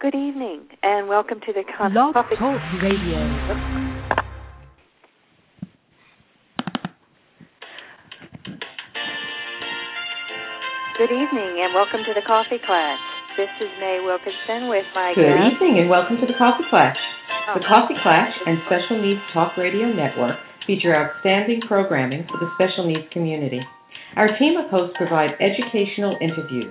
Good evening, and welcome to the Co- Log Coffee Talk Radio. Good evening, and welcome to the Coffee Klatch. This is May Wilkinson with my Good guest. evening, and welcome to the Coffee Klatch. Oh. The oh. Coffee Klatch and Special Needs Talk Radio Network feature outstanding programming for the special needs community. Our team of hosts provide educational interviews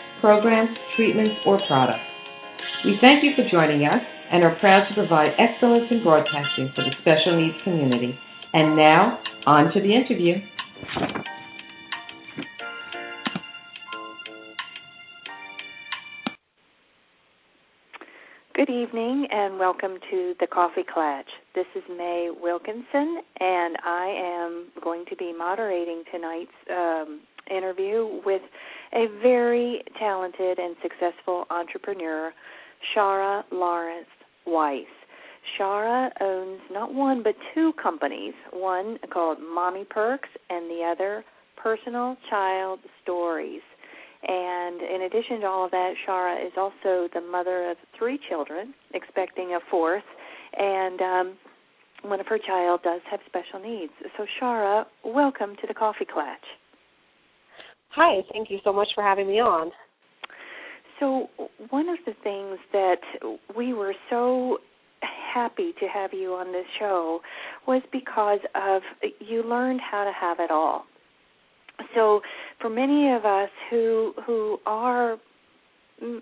programs, treatments, or products. We thank you for joining us and are proud to provide excellence in broadcasting for the special needs community. And now, on to the interview. Good evening and welcome to the Coffee Klatch. This is May Wilkinson, and I am going to be moderating tonight's um, interview with a very talented and successful entrepreneur, Shara Lawrence Weiss. Shara owns not one but two companies, one called Mommy Perks and the other Personal Child Stories. And in addition to all of that, Shara is also the mother of three children, expecting a fourth, and um, one of her child does have special needs. So, Shara, welcome to the Coffee Klatch. Hi, thank you so much for having me on. So, one of the things that we were so happy to have you on this show was because of you learned how to have it all. So, for many of us who who are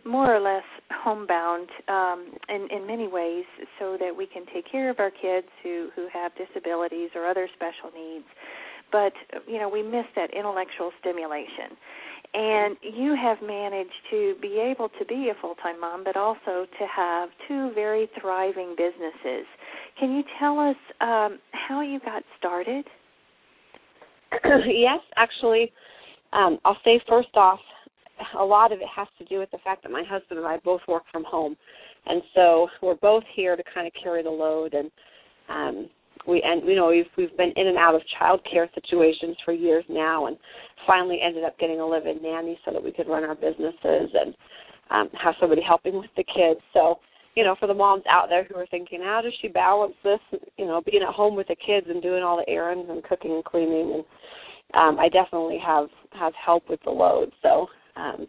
more or less homebound um, in in many ways, so that we can take care of our kids who who have disabilities or other special needs but you know we miss that intellectual stimulation. And you have managed to be able to be a full-time mom but also to have two very thriving businesses. Can you tell us um, how you got started? Yes actually um, i'll say first off a lot of it has to do with the fact that my husband and i both work from home. And so we're both here to kind of carry the load and um we and you know we've we've been in and out of child care situations for years now and finally ended up getting a live-in nanny so that we could run our businesses and um have somebody helping with the kids. So you know for the moms out there who are thinking how does she balance this? You know being at home with the kids and doing all the errands and cooking and cleaning and um i definitely have have help with the load. So um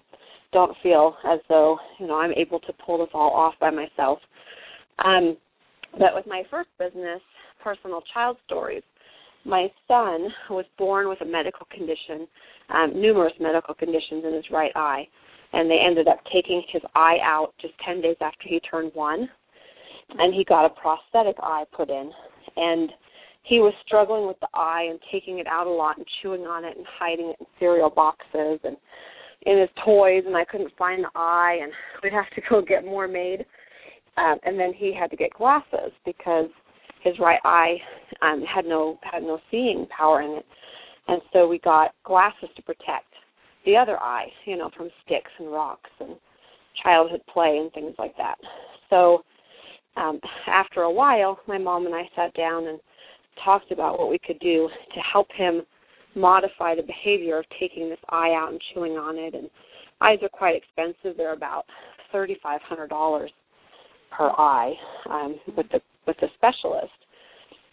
don't feel as though you know i'm able to pull this all off by myself. Um but with my first business personal child stories. My son was born with a medical condition, um, numerous medical conditions in his right eye, and they ended up taking his eye out just 10 days after he turned one, and he got a prosthetic eye put in. And he was struggling with the eye and taking it out a lot and chewing on it and hiding it in cereal boxes and in his toys and I couldn't find the eye and we'd have to go get more made. Um, and then he had to get glasses because his right eye um, had no had no seeing power in it, and so we got glasses to protect the other eye, you know, from sticks and rocks and childhood play and things like that. So um, after a while, my mom and I sat down and talked about what we could do to help him modify the behavior of taking this eye out and chewing on it. And eyes are quite expensive; they're about thirty five hundred dollars per eye um, with the with the specialist.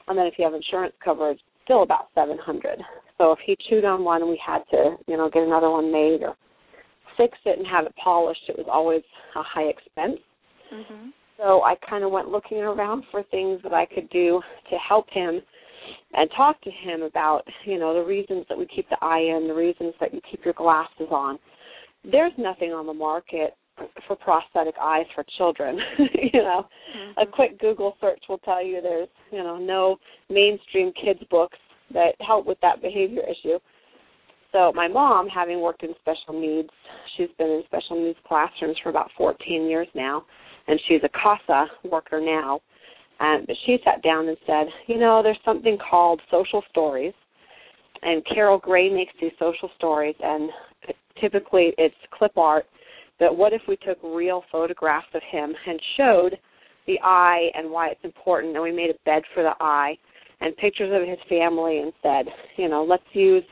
And then if you have insurance coverage, still about seven hundred. So if he chewed on one we had to, you know, get another one made or fix it and have it polished, it was always a high expense. Mm-hmm. So I kind of went looking around for things that I could do to help him and talk to him about, you know, the reasons that we keep the eye in, the reasons that you keep your glasses on. There's nothing on the market for prosthetic eyes for children. you know, mm-hmm. a quick Google search will tell you there's you know no mainstream kids books that help with that behavior issue. So my mom, having worked in special needs, she's been in special needs classrooms for about 14 years now, and she's a CASA worker now. Um, but she sat down and said, you know, there's something called social stories, and Carol Gray makes these social stories, and typically it's clip art. But what if we took real photographs of him and showed the eye and why it's important, and we made a bed for the eye and pictures of his family, and said, you know, let's use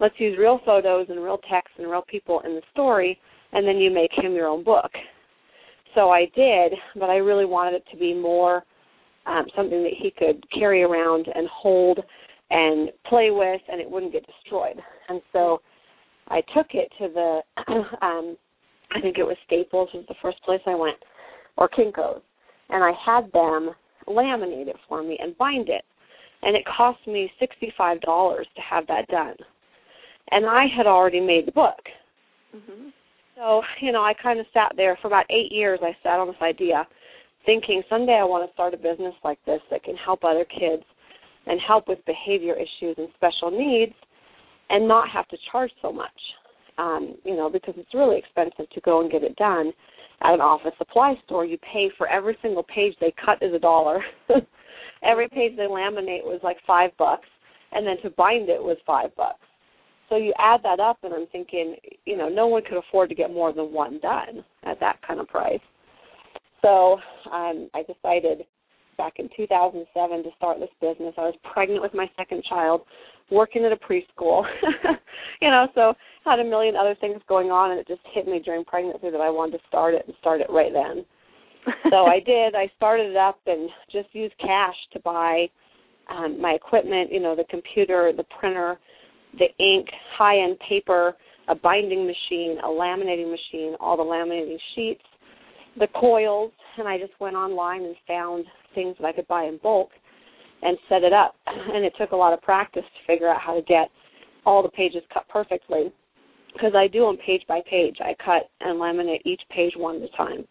let's use real photos and real text and real people in the story, and then you make him your own book. So I did, but I really wanted it to be more um, something that he could carry around and hold and play with, and it wouldn't get destroyed. And so I took it to the, um, I think it was Staples was the first place I went, or Kinko's, and I had them laminate it for me and bind it, and it cost me sixty-five dollars to have that done. And I had already made the book. Mm-hmm. So, you know, I kind of sat there for about eight years. I sat on this idea, thinking someday I want to start a business like this that can help other kids and help with behavior issues and special needs and not have to charge so much. Um, you know, because it's really expensive to go and get it done at an office supply store. You pay for every single page they cut is a dollar. every page they laminate was like five bucks, and then to bind it was five bucks. So you add that up, and I'm thinking, you know, no one could afford to get more than one done at that kind of price. So um, I decided back in 2007 to start this business. I was pregnant with my second child, working at a preschool, you know, so had a million other things going on, and it just hit me during pregnancy that I wanted to start it and start it right then. so I did. I started it up and just used cash to buy um, my equipment, you know, the computer, the printer, the ink, high end paper, a binding machine, a laminating machine, all the laminating sheets, the coils, and I just went online and found things that I could buy in bulk and set it up. And it took a lot of practice to figure out how to get all the pages cut perfectly because I do them page by page. I cut and laminate each page one at a time.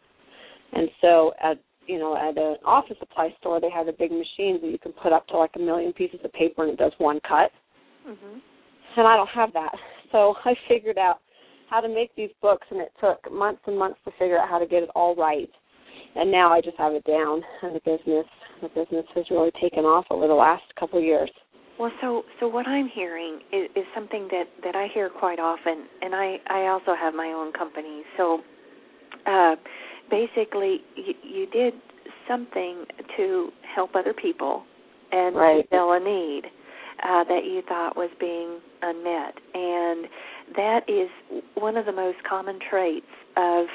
And so at you know at an office supply store they have the big machines that you can put up to like a million pieces of paper and it does one cut. Mm-hmm and I don't have that. So I figured out how to make these books, and it took months and months to figure out how to get it all right. And now I just have it down, and the business the business has really taken off over the last couple of years. Well, so so what I'm hearing is, is something that that I hear quite often, and I I also have my own company. So uh, basically, you, you did something to help other people and right. fill a need uh, that you thought was being unmet. And that is one of the most common traits of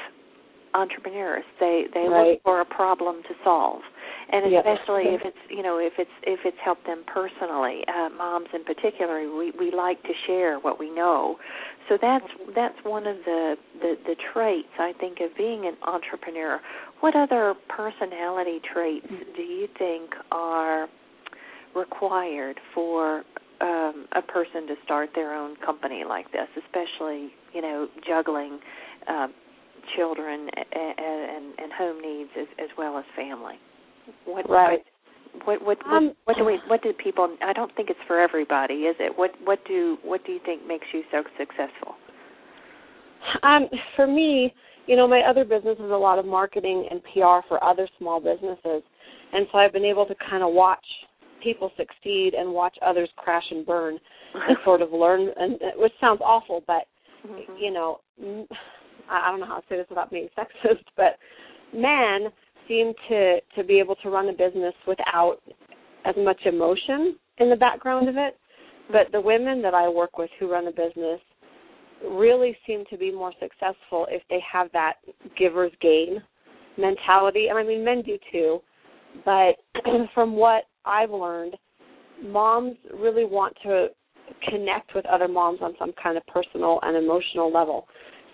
entrepreneurs. They they right. look for a problem to solve. And yep. especially if it's you know if it's if it's helped them personally, uh, moms in particular, we we like to share what we know. So that's that's one of the, the the traits I think of being an entrepreneur. What other personality traits do you think are required for um, a person to start their own company like this, especially you know juggling uh, children and, and, and home needs as, as well as family. What, right. What what what, um, what do we what do people? I don't think it's for everybody, is it? What what do what do you think makes you so successful? Um, for me, you know, my other business is a lot of marketing and PR for other small businesses, and so I've been able to kind of watch people succeed and watch others crash and burn and sort of learn and which sounds awful but mm-hmm. you know i don't know how to say this without being sexist but men seem to to be able to run a business without as much emotion in the background of it. But the women that i work with who run a business really seem to be more successful if they have that giver's gain mentality. And i mean men do too. But from what I've learned, moms really want to connect with other moms on some kind of personal and emotional level.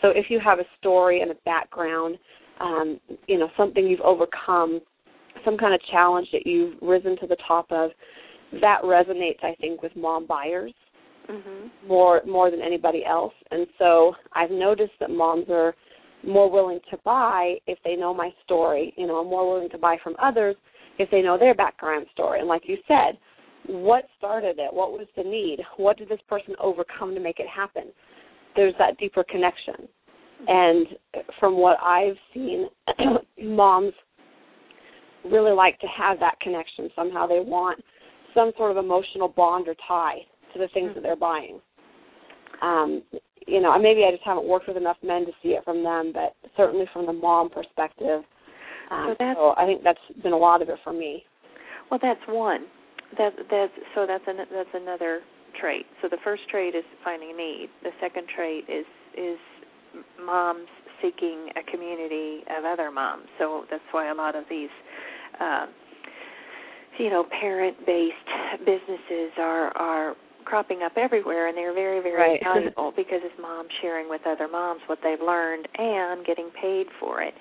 So if you have a story and a background, um, you know, something you've overcome, some kind of challenge that you've risen to the top of, that resonates, I think, with mom buyers mm-hmm. more more than anybody else. And so I've noticed that moms are more willing to buy if they know my story. You know, I'm more willing to buy from others if they know their background story. And like you said, what started it? What was the need? What did this person overcome to make it happen? There's that deeper connection. And from what I've seen, moms really like to have that connection. Somehow they want some sort of emotional bond or tie to the things mm-hmm. that they're buying. Um, you know, maybe I just haven't worked with enough men to see it from them, but certainly from the mom perspective. Um, so, so I think that's been a lot of it for me. Well, that's one. That that's so that's an, that's another trait. So the first trait is finding a need. The second trait is is moms seeking a community of other moms. So that's why a lot of these uh, you know parent-based businesses are are cropping up everywhere and they're very very right. valuable because it's moms sharing with other moms what they've learned and getting paid for it.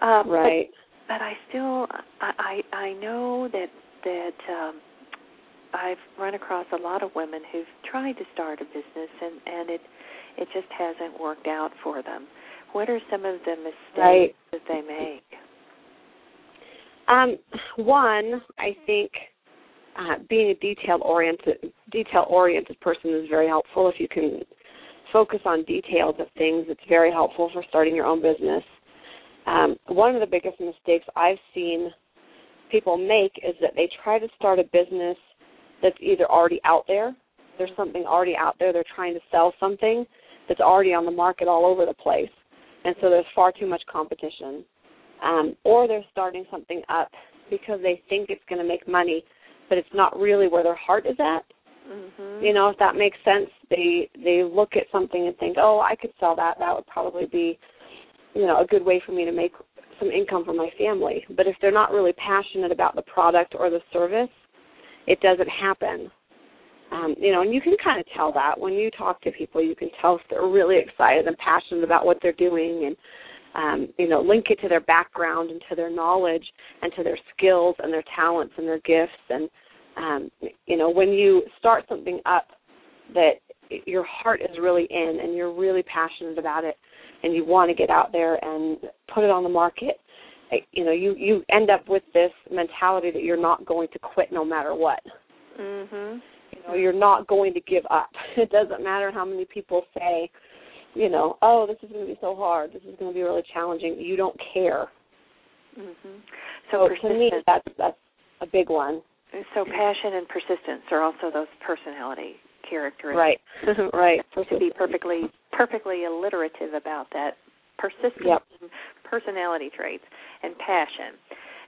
Uh, right. But, but I still I I, I know that that um I've run across a lot of women who've tried to start a business and and it it just hasn't worked out for them. What are some of the mistakes right. that they make? Um, one, I think uh, being a detail oriented detail oriented person is very helpful. If you can focus on details of things, it's very helpful for starting your own business. Um, one of the biggest mistakes I've seen people make is that they try to start a business that's either already out there, there's something already out there, they're trying to sell something that's already on the market all over the place. And so there's far too much competition. Um, or they're starting something up because they think it's going to make money, but it's not really where their heart is at. Mm-hmm. You know, if that makes sense, they they look at something and think, "Oh, I could sell that. That would probably be, you know, a good way for me to make some income for my family." But if they're not really passionate about the product or the service, it doesn't happen. Um, you know, and you can kind of tell that when you talk to people, you can tell if they're really excited and passionate about what they're doing, and um, you know, link it to their background and to their knowledge and to their skills and their talents and their gifts. And um, you know, when you start something up that your heart is really in and you're really passionate about it, and you want to get out there and put it on the market, you know you you end up with this mentality that you're not going to quit no matter what. Mhm you know you're not going to give up. It doesn't matter how many people say you know oh this is going to be so hard. This is going to be really challenging. You don't care. Mhm so, so to me that's that's a big one. So passion and persistence are also those personality characteristics. Right. Right. To be perfectly perfectly alliterative about that persistence yep. personality traits and passion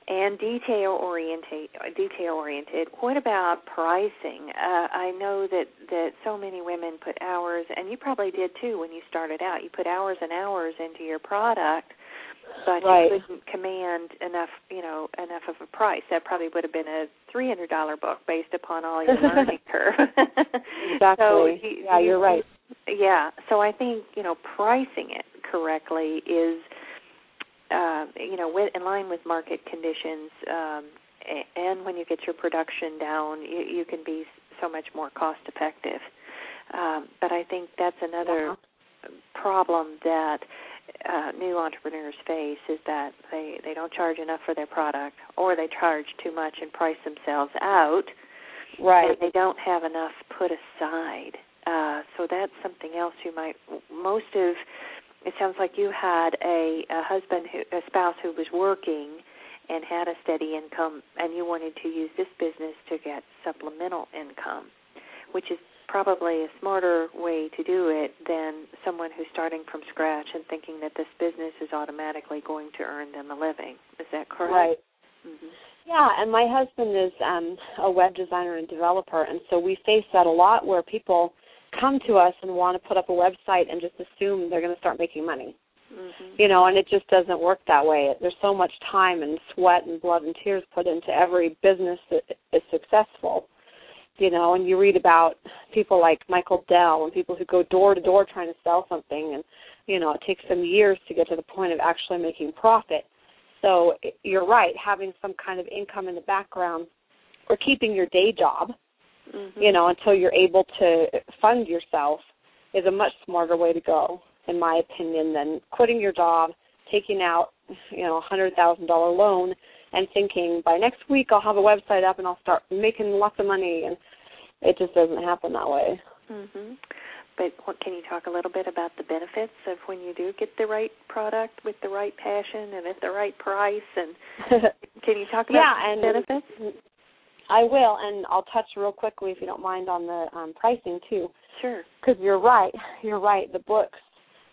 and detail oriented detail oriented. What about pricing? Uh, i know that that so many women put hours and you probably did too when you started out. You put hours and hours into your product but right. you couldn't command enough you know enough of a price. That probably would have been a three hundred dollar book based upon all your learning curve. Exactly. so yeah you're right. Yeah so i think you know pricing it correctly is uh, you know, with, in line with market conditions, um, and when you get your production down, you, you can be so much more cost effective. Um, but I think that's another uh-huh. problem that uh, new entrepreneurs face is that they they don't charge enough for their product, or they charge too much and price themselves out. Right. And they don't have enough put aside. Uh, so that's something else you might most of it sounds like you had a, a husband who a spouse who was working and had a steady income and you wanted to use this business to get supplemental income which is probably a smarter way to do it than someone who's starting from scratch and thinking that this business is automatically going to earn them a living. Is that correct? Right. Mm-hmm. yeah and my husband is um a web designer and developer and so we face that a lot where people come to us and want to put up a website and just assume they're going to start making money. Mm-hmm. You know, and it just doesn't work that way. There's so much time and sweat and blood and tears put into every business that is successful. You know, and you read about people like Michael Dell and people who go door to door trying to sell something and you know, it takes them years to get to the point of actually making profit. So you're right, having some kind of income in the background or keeping your day job mm-hmm. you know, until you're able to fund yourself is a much smarter way to go, in my opinion, than quitting your job, taking out, you know, a hundred thousand dollar loan and thinking by next week I'll have a website up and I'll start making lots of money and it just doesn't happen that way. Mhm. but what, can you talk a little bit about the benefits of when you do get the right product with the right passion and at the right price? And can you talk about yeah, and benefits? I will, and I'll touch real quickly if you don't mind on the um, pricing too. Sure. Because you're right, you're right. The books,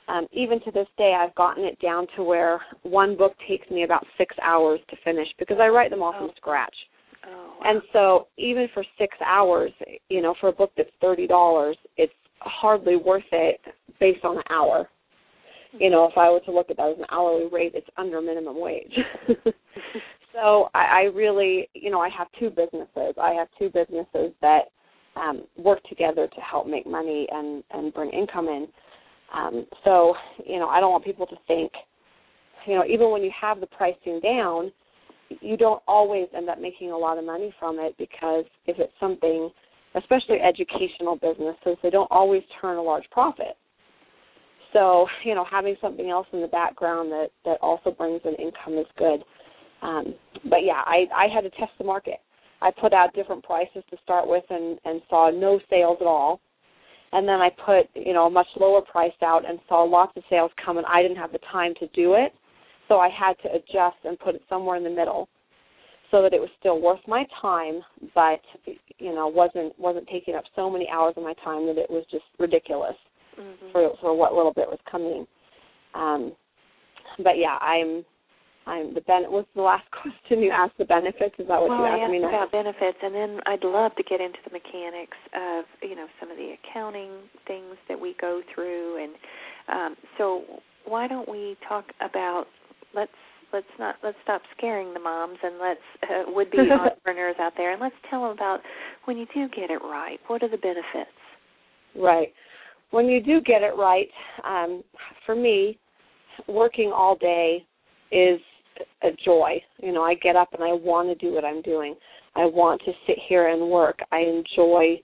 um, even to this day, I've gotten it down to where one book takes me about six hours to finish because I write them all oh. from scratch. Oh, wow. And so even for six hours, you know, for a book that's thirty dollars, it's hardly worth it based on an hour. You know, if I were to look at that as an hourly rate, it's under minimum wage. so I, I really, you know, I have two businesses. I have two businesses that um, work together to help make money and and bring income in. Um, so you know, I don't want people to think, you know, even when you have the pricing down, you don't always end up making a lot of money from it because if it's something, especially educational businesses, they don't always turn a large profit. So you know, having something else in the background that that also brings in income is good. Um, but yeah, I I had to test the market. I put out different prices to start with and and saw no sales at all. And then I put, you know, a much lower price out and saw lots of sales come and I didn't have the time to do it. So I had to adjust and put it somewhere in the middle so that it was still worth my time but you know wasn't wasn't taking up so many hours of my time that it was just ridiculous mm-hmm. for for what little bit was coming um but yeah i'm I'm the ben. What's the last question you asked? The benefits is that what well, you I asked asked me now? about benefits, and then I'd love to get into the mechanics of you know some of the accounting things that we go through, and um, so why don't we talk about let's let's not let's stop scaring the moms and let's uh, would be entrepreneurs out there and let's tell them about when you do get it right. What are the benefits? Right. When you do get it right, um, for me, working all day is a joy. You know, I get up and I want to do what I'm doing. I want to sit here and work. I enjoy,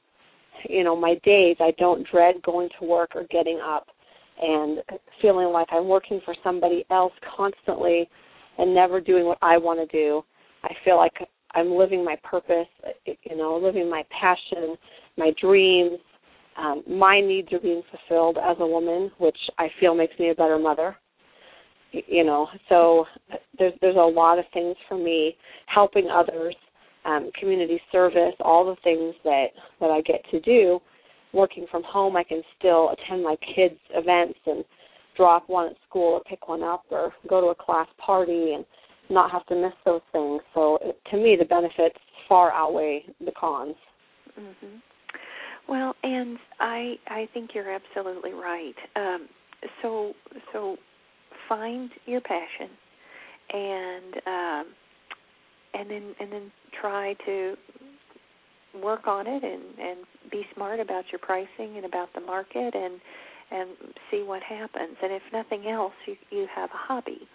you know, my days. I don't dread going to work or getting up and feeling like I'm working for somebody else constantly and never doing what I want to do. I feel like I'm living my purpose, you know, living my passion, my dreams. Um, my needs are being fulfilled as a woman, which I feel makes me a better mother you know so there's there's a lot of things for me helping others um community service all the things that that I get to do. Working from home I can still attend my kids events and drop one at school or pick one up or go to a class party and not have to miss those things. So to me the benefits far outweigh the cons. Mhm well and I I think you're absolutely right. Um so so find your passion and um and then and then try to work on it and and be smart about your pricing and about the market and and see what happens and if nothing else you you have a hobby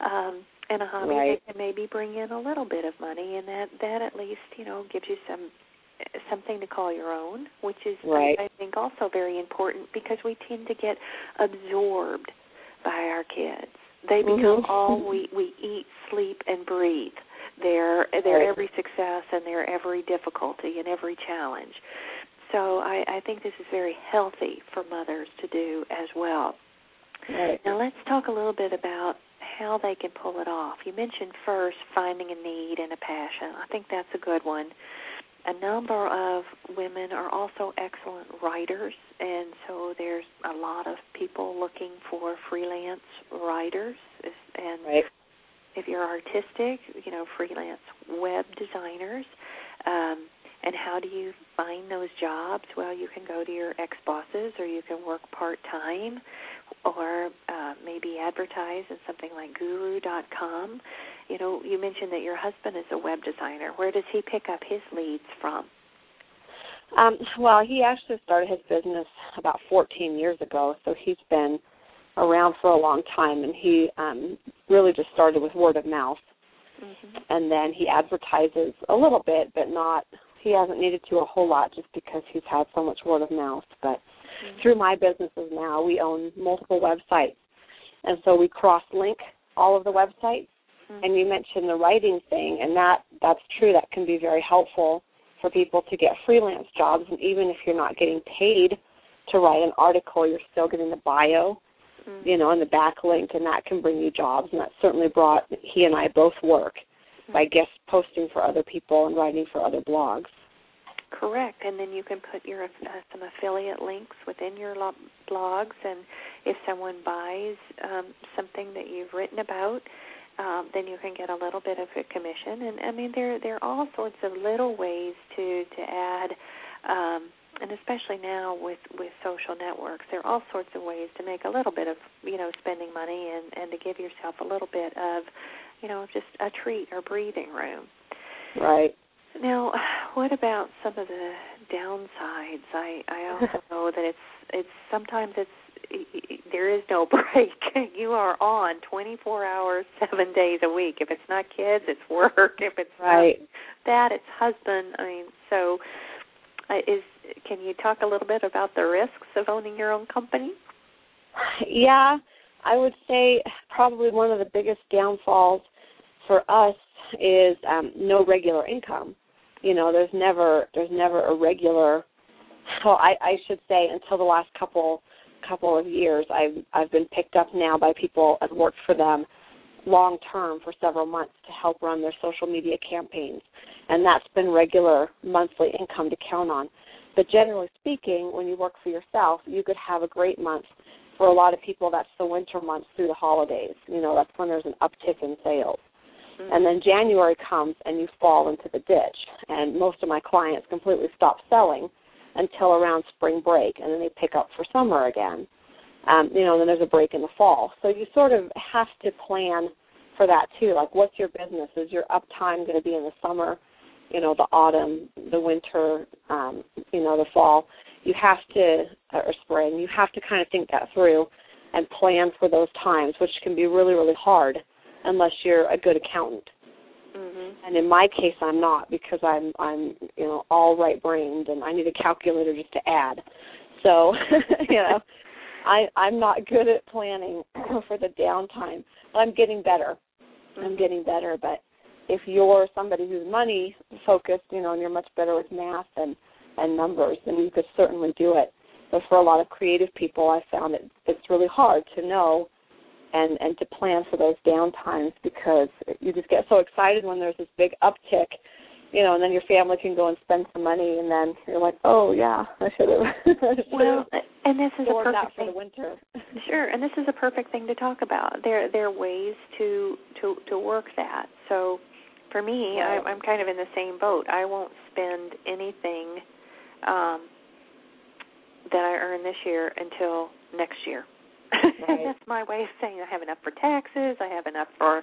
um and a hobby right. that can maybe bring in a little bit of money and that that at least you know gives you some something to call your own which is right. I, I think also very important because we tend to get absorbed by our kids. They become mm-hmm. all we we eat, sleep, and breathe. Their their right. every success and their every difficulty and every challenge. So I, I think this is very healthy for mothers to do as well. Right. Now let's talk a little bit about how they can pull it off. You mentioned first finding a need and a passion. I think that's a good one a number of women are also excellent writers, and so there's a lot of people looking for freelance writers. And right. if you're artistic, you know, freelance web designers. Um, and how do you find those jobs? Well, you can go to your ex bosses, or you can work part time, or uh, maybe advertise in something like Guru.com you know, you mentioned that your husband is a web designer. Where does he pick up his leads from? Um, well, he actually started his business about 14 years ago, so he's been around for a long time, and he um, really just started with word of mouth, mm-hmm. and then he advertises a little bit, but not. He hasn't needed to a whole lot just because he's had so much word of mouth. But mm-hmm. through my businesses now, we own multiple websites, and so we cross-link all of the websites Mm-hmm. And you mentioned the writing thing, and that that's true. That can be very helpful for people to get freelance jobs, and even if you're not getting paid to write an article, you're still getting the bio, Mm-hmm. you know, and the backlink, and that can bring you jobs. And that certainly brought he and I both work by guest posting for other people and writing for other blogs. Correct, and then you can put your uh, some affiliate links within your lo- blogs, and if someone buys um, something that you've written about, um, then you can get a little bit of a commission. And I mean, there there are all sorts of little ways to to add, um, and especially now with with social networks, there are all sorts of ways to make a little bit of you know spending money and and to give yourself a little bit of, you know, just a treat or breathing room. Right. Now, what about some of the downsides? I I also know that it's it's sometimes it's there is no break. You are on 24 hours, 7 days a week. If it's not kids, it's work. If it's Right. that, it's husband. I mean, so uh, is can you talk a little bit about the risks of owning your own company? Yeah, I would say probably one of the biggest downfalls for us is um no regular income. You know, there's never there's never a regular well, I, I should say until the last couple couple of years I've I've been picked up now by people and worked for them long term for several months to help run their social media campaigns. And that's been regular monthly income to count on. But generally speaking, when you work for yourself, you could have a great month. For a lot of people, that's the winter months through the holidays. You know, that's when there's an uptick in sales. And then January comes and you fall into the ditch. And most of my clients completely stop selling until around spring break, and then they pick up for summer again. Um, you know, and then there's a break in the fall. So you sort of have to plan for that too. Like, what's your business? Is your uptime going to be in the summer? You know, the autumn, the winter, um, you know, the fall. You have to, or spring. You have to kind of think that through and plan for those times, which can be really, really hard unless you're a good accountant. Mm-hmm. And in my case, I'm not because I'm I'm you know all right brained and I need a calculator just to add. So you know, I I'm not good at planning for the downtime, but I'm getting better. I'm getting better. But if you're somebody who's money focused, you know, and you're much better with math and and numbers, then you could certainly do it. But for a lot of creative people, I found it it's really hard to know and and to plan for those down times because you just get so excited when there's this big uptick, you know, and then your family can go and spend some money, and then you're like, oh yeah, I should have. Well, and this is a perfect for thing. the winter. Sure, and this is a perfect thing to talk about. There there are ways to to to work that. So for me, Right. I, I'm kind of in the same boat. I won't spend anything um, that I earn this year until next year. Right. That's my way of saying I have enough for taxes. I have enough for,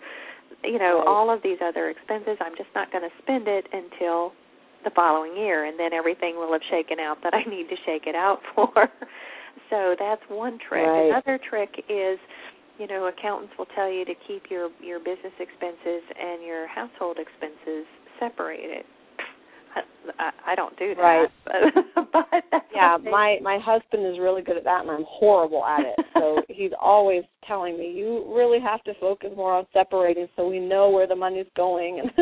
you know, Right. all of these other expenses. I'm just not going to spend it until the following year, and then everything will have shaken out that I need to shake it out for. so that's one trick. Right. Another trick is, you know, accountants will tell you to keep your your business expenses and your household expenses separated. I, I, don't do that. Right. But, but that's Yeah, my my husband is really good at that, and I'm horrible at it. So he's always telling me, "You really have to focus more on separating, so we know where the money's going."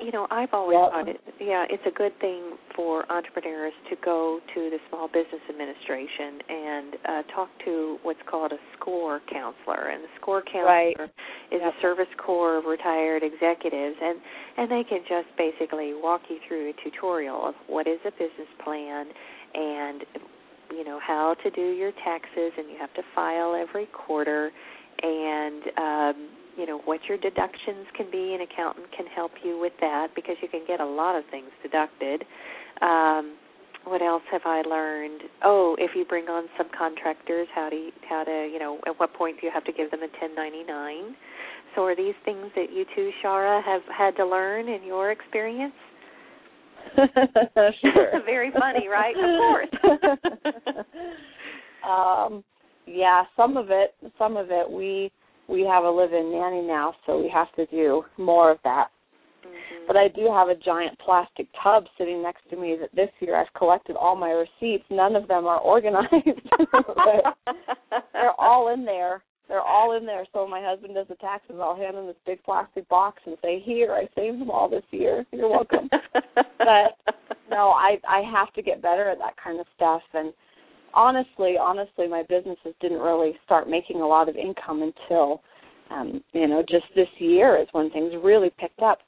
you know, I've always Yep. thought it. Yeah, it's a good thing for entrepreneurs to go to the Small Business Administration and uh, talk to what's called a SCORE counselor, and the SCORE counselor Right. is Yep. a service corps of retired executives, and and they can just basically walk you through a tutorial of what is a business plan and you know how to do your taxes, and you have to file every quarter, and um, you know what your deductions can be. An accountant can help you with that because you can get a lot of things deducted. Um, what else have I learned? Oh, if you bring on subcontractors, how to how to you know at what point do you have to give them a 1099? So are these things that you too, Shara, have had to learn in your experience? sure. Very funny, right? Of course. um, yeah, some of it, some of it, we we have a live-in nanny now, so we have to do more of that. Mhm. But I do have a giant plastic tub sitting next to me that this year I've collected all my receipts. None of them are organized. But They're all in there. They're all in there. So when my husband does the taxes, I'll hand him this big plastic box and say, "Here, I saved them all this year. You're welcome." but no, I I have to get better at that kind of stuff and honestly, honestly, my businesses didn't really start making a lot of income until, um, you know, just this year is when things really picked up.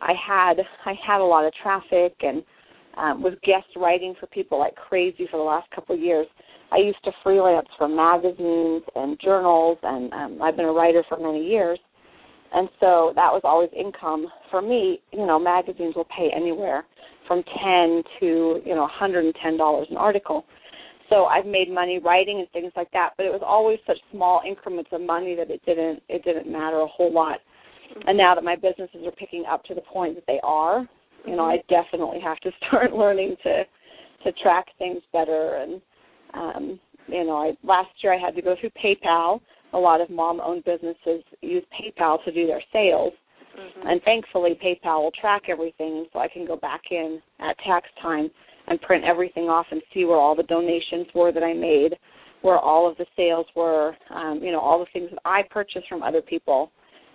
I had I had a lot of traffic and um, was guest writing for people like crazy for the last couple of years. I used to freelance for magazines and journals, and um, I've been a writer for many years. And so that was always income for me. You know, magazines will pay anywhere from ten to you know, one hundred and ten dollars an article. So I've made money writing and things like that, but it was always such small increments of money that it didn't it didn't matter a whole lot. And now that my businesses are picking up to the point that they are, you know, I definitely have to start learning to to track things better and um you know, I last year I had to go through PayPal. A lot of mom owned businesses use PayPal to do their sales. Mm-hmm. And thankfully PayPal will track everything so I can go back in at tax time and print everything off and see where all the donations were that I made, where all of the sales were, um, you know, all the things that I purchased from other people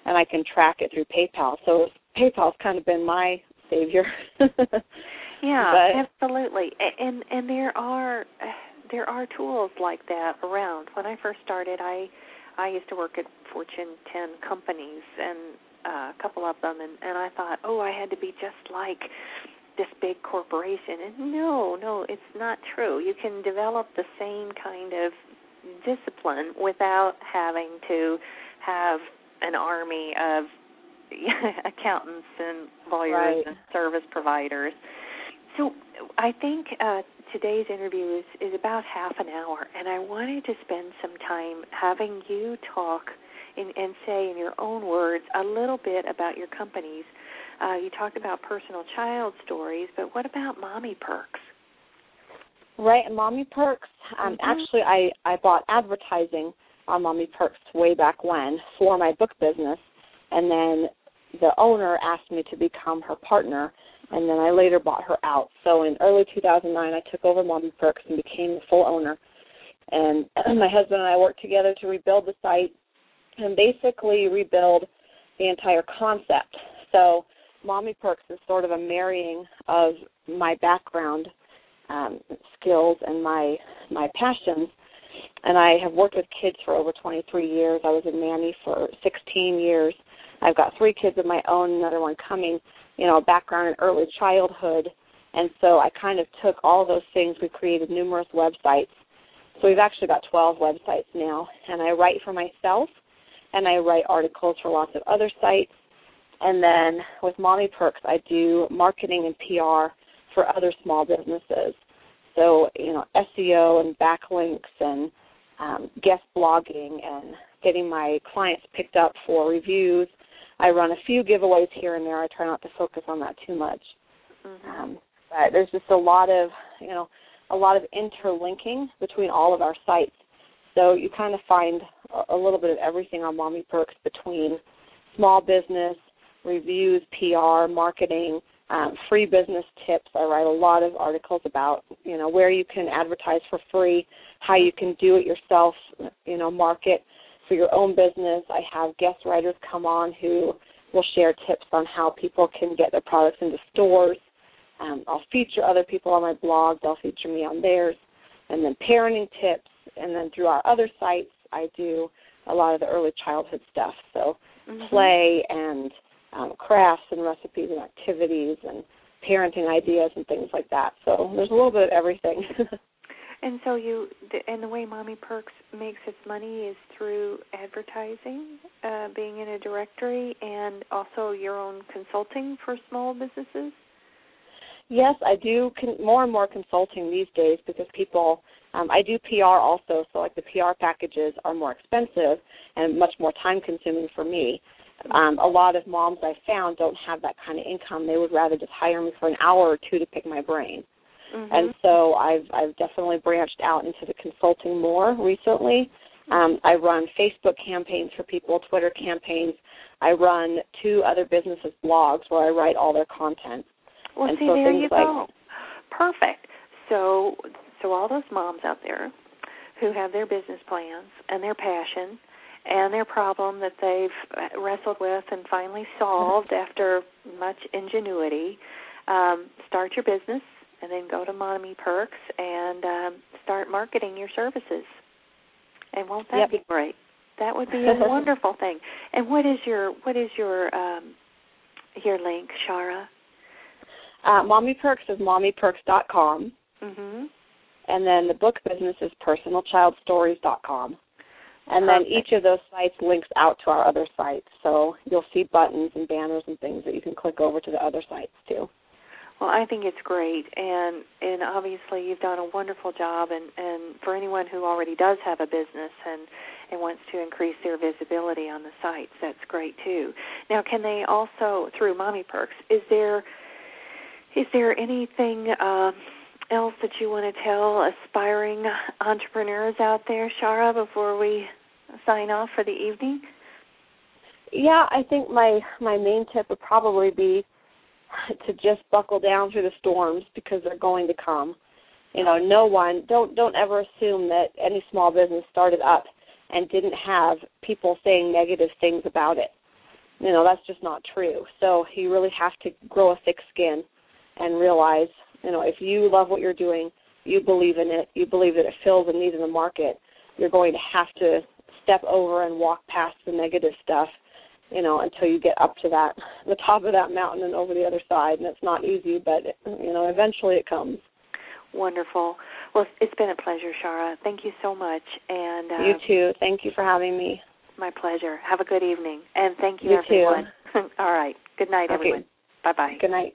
and I can track it through PayPal. So PayPal's kind of been my savior. yeah, but, absolutely. And and there are there are tools like that around. When I first started, I I used to work at Fortune 10 companies and uh, a couple of them and and I thought, "Oh, I had to be just like this big corporation." And no, no, it's not true. You can develop the same kind of discipline without having to have an army of accountants and lawyers right. and service providers. So I think uh, today's interview is, is about half an hour, and I wanted to spend some time having you talk in, and say in your own words a little bit about your companies. Uh, you talked about personal child stories, but what about Mommy Perks? Right, Mommy Perks. Um, mm-hmm. Actually, I I bought advertising on Mommy Perks way back when for my book business, and then the owner asked me to become her partner, and then I later bought her out. So in early 2009, I took over Mommy Perks and became the full owner. And my husband and I worked together to rebuild the site and basically rebuild the entire concept. So Mommy Perks is sort of a marrying of my background um, skills and my my passions and I have worked with kids for over 23 years. I was a nanny for 16 years. I've got three kids of my own, another one coming, you know, background in early childhood. And so I kind of took all those things. We created numerous websites. So we've actually got 12 websites now. And I write for myself and I write articles for lots of other sites. And then with Mommy Perks, I do marketing and PR for other small businesses. So, you know, SEO and backlinks and um, guest blogging and getting my clients picked up for reviews. I run a few giveaways here and there. I try not to focus on that too much. Mm-hmm. Um, but there's just a lot of, you know, a lot of interlinking between all of our sites. So you kind of find a, a little bit of everything on Mommy Perks between small business, reviews, PR, marketing, um, free business tips. I write a lot of articles about you know where you can advertise for free, how you can do it yourself, you know, market for your own business. I have guest writers come on who will share tips on how people can get their products into stores. Um, I'll feature other people on my blog. They'll feature me on theirs, and then parenting tips. And then through our other sites, I do a lot of the early childhood stuff. So mm-hmm. play and um, crafts and recipes and activities and parenting ideas and things like that. So there's a little bit of everything. and so you, and the way Mommy Perks makes its money is through advertising, uh, being in a directory, and also your own consulting for small businesses. Yes, I do con- more and more consulting these days because people. Um, I do PR also, so like the PR packages are more expensive and much more time consuming for me um, a lot of moms I found don't have that kind of income. They would rather just hire me for an hour or two to pick my brain. Mm-hmm. And so I've I've definitely branched out into the consulting more recently. Um, I run Facebook campaigns for people, Twitter campaigns. I run two other businesses' blogs where I write all their content. Well, and see, so there you like, go. Perfect. So, so all those moms out there who have their business plans and their passion and their problem that they've wrestled with and finally solved after much ingenuity. Um, start your business and then go to Mommy Perks and um, start marketing your services. And won't that yep. be great? That would be a wonderful thing. And what is your what is your um, your link, Shara? Uh, Mommy Perks is mommyperks.com. Mm-hmm. And then the book business is personalchildstories.com. And Perfect. then each of those sites links out to our other sites. So you'll see buttons and banners and things that you can click over to the other sites too. Well, I think it's great, and and obviously you've done a wonderful job. And and for anyone who already does have a business and and wants to increase their visibility on the sites, that's great too. Now, can they also through Mommy Perks? Is there is there anything uh, else that you want to tell aspiring entrepreneurs out there, Shara, before we sign off for the evening? Yeah, I think my my main tip would probably be to just buckle down through the storms because they're going to come. You know, no one don't don't ever assume that any small business started up and didn't have people saying negative things about it. You know, that's just not true. So you really have to grow a thick skin and realize, you know, if you love what you're doing, you believe in it, you believe that it fills a need in the market, you're going to have to step over and walk past the negative stuff you know, until you get up to that the top of that mountain and over the other side. And it's not easy, but you know, eventually it comes. Wonderful. Well, it's been a pleasure, Shara. Thank you so much. And uh, you too. Thank you for having me. My pleasure. Have a good evening, and thank you, you everyone. Too. All right. Good night, okay. everyone. Bye bye. Good night.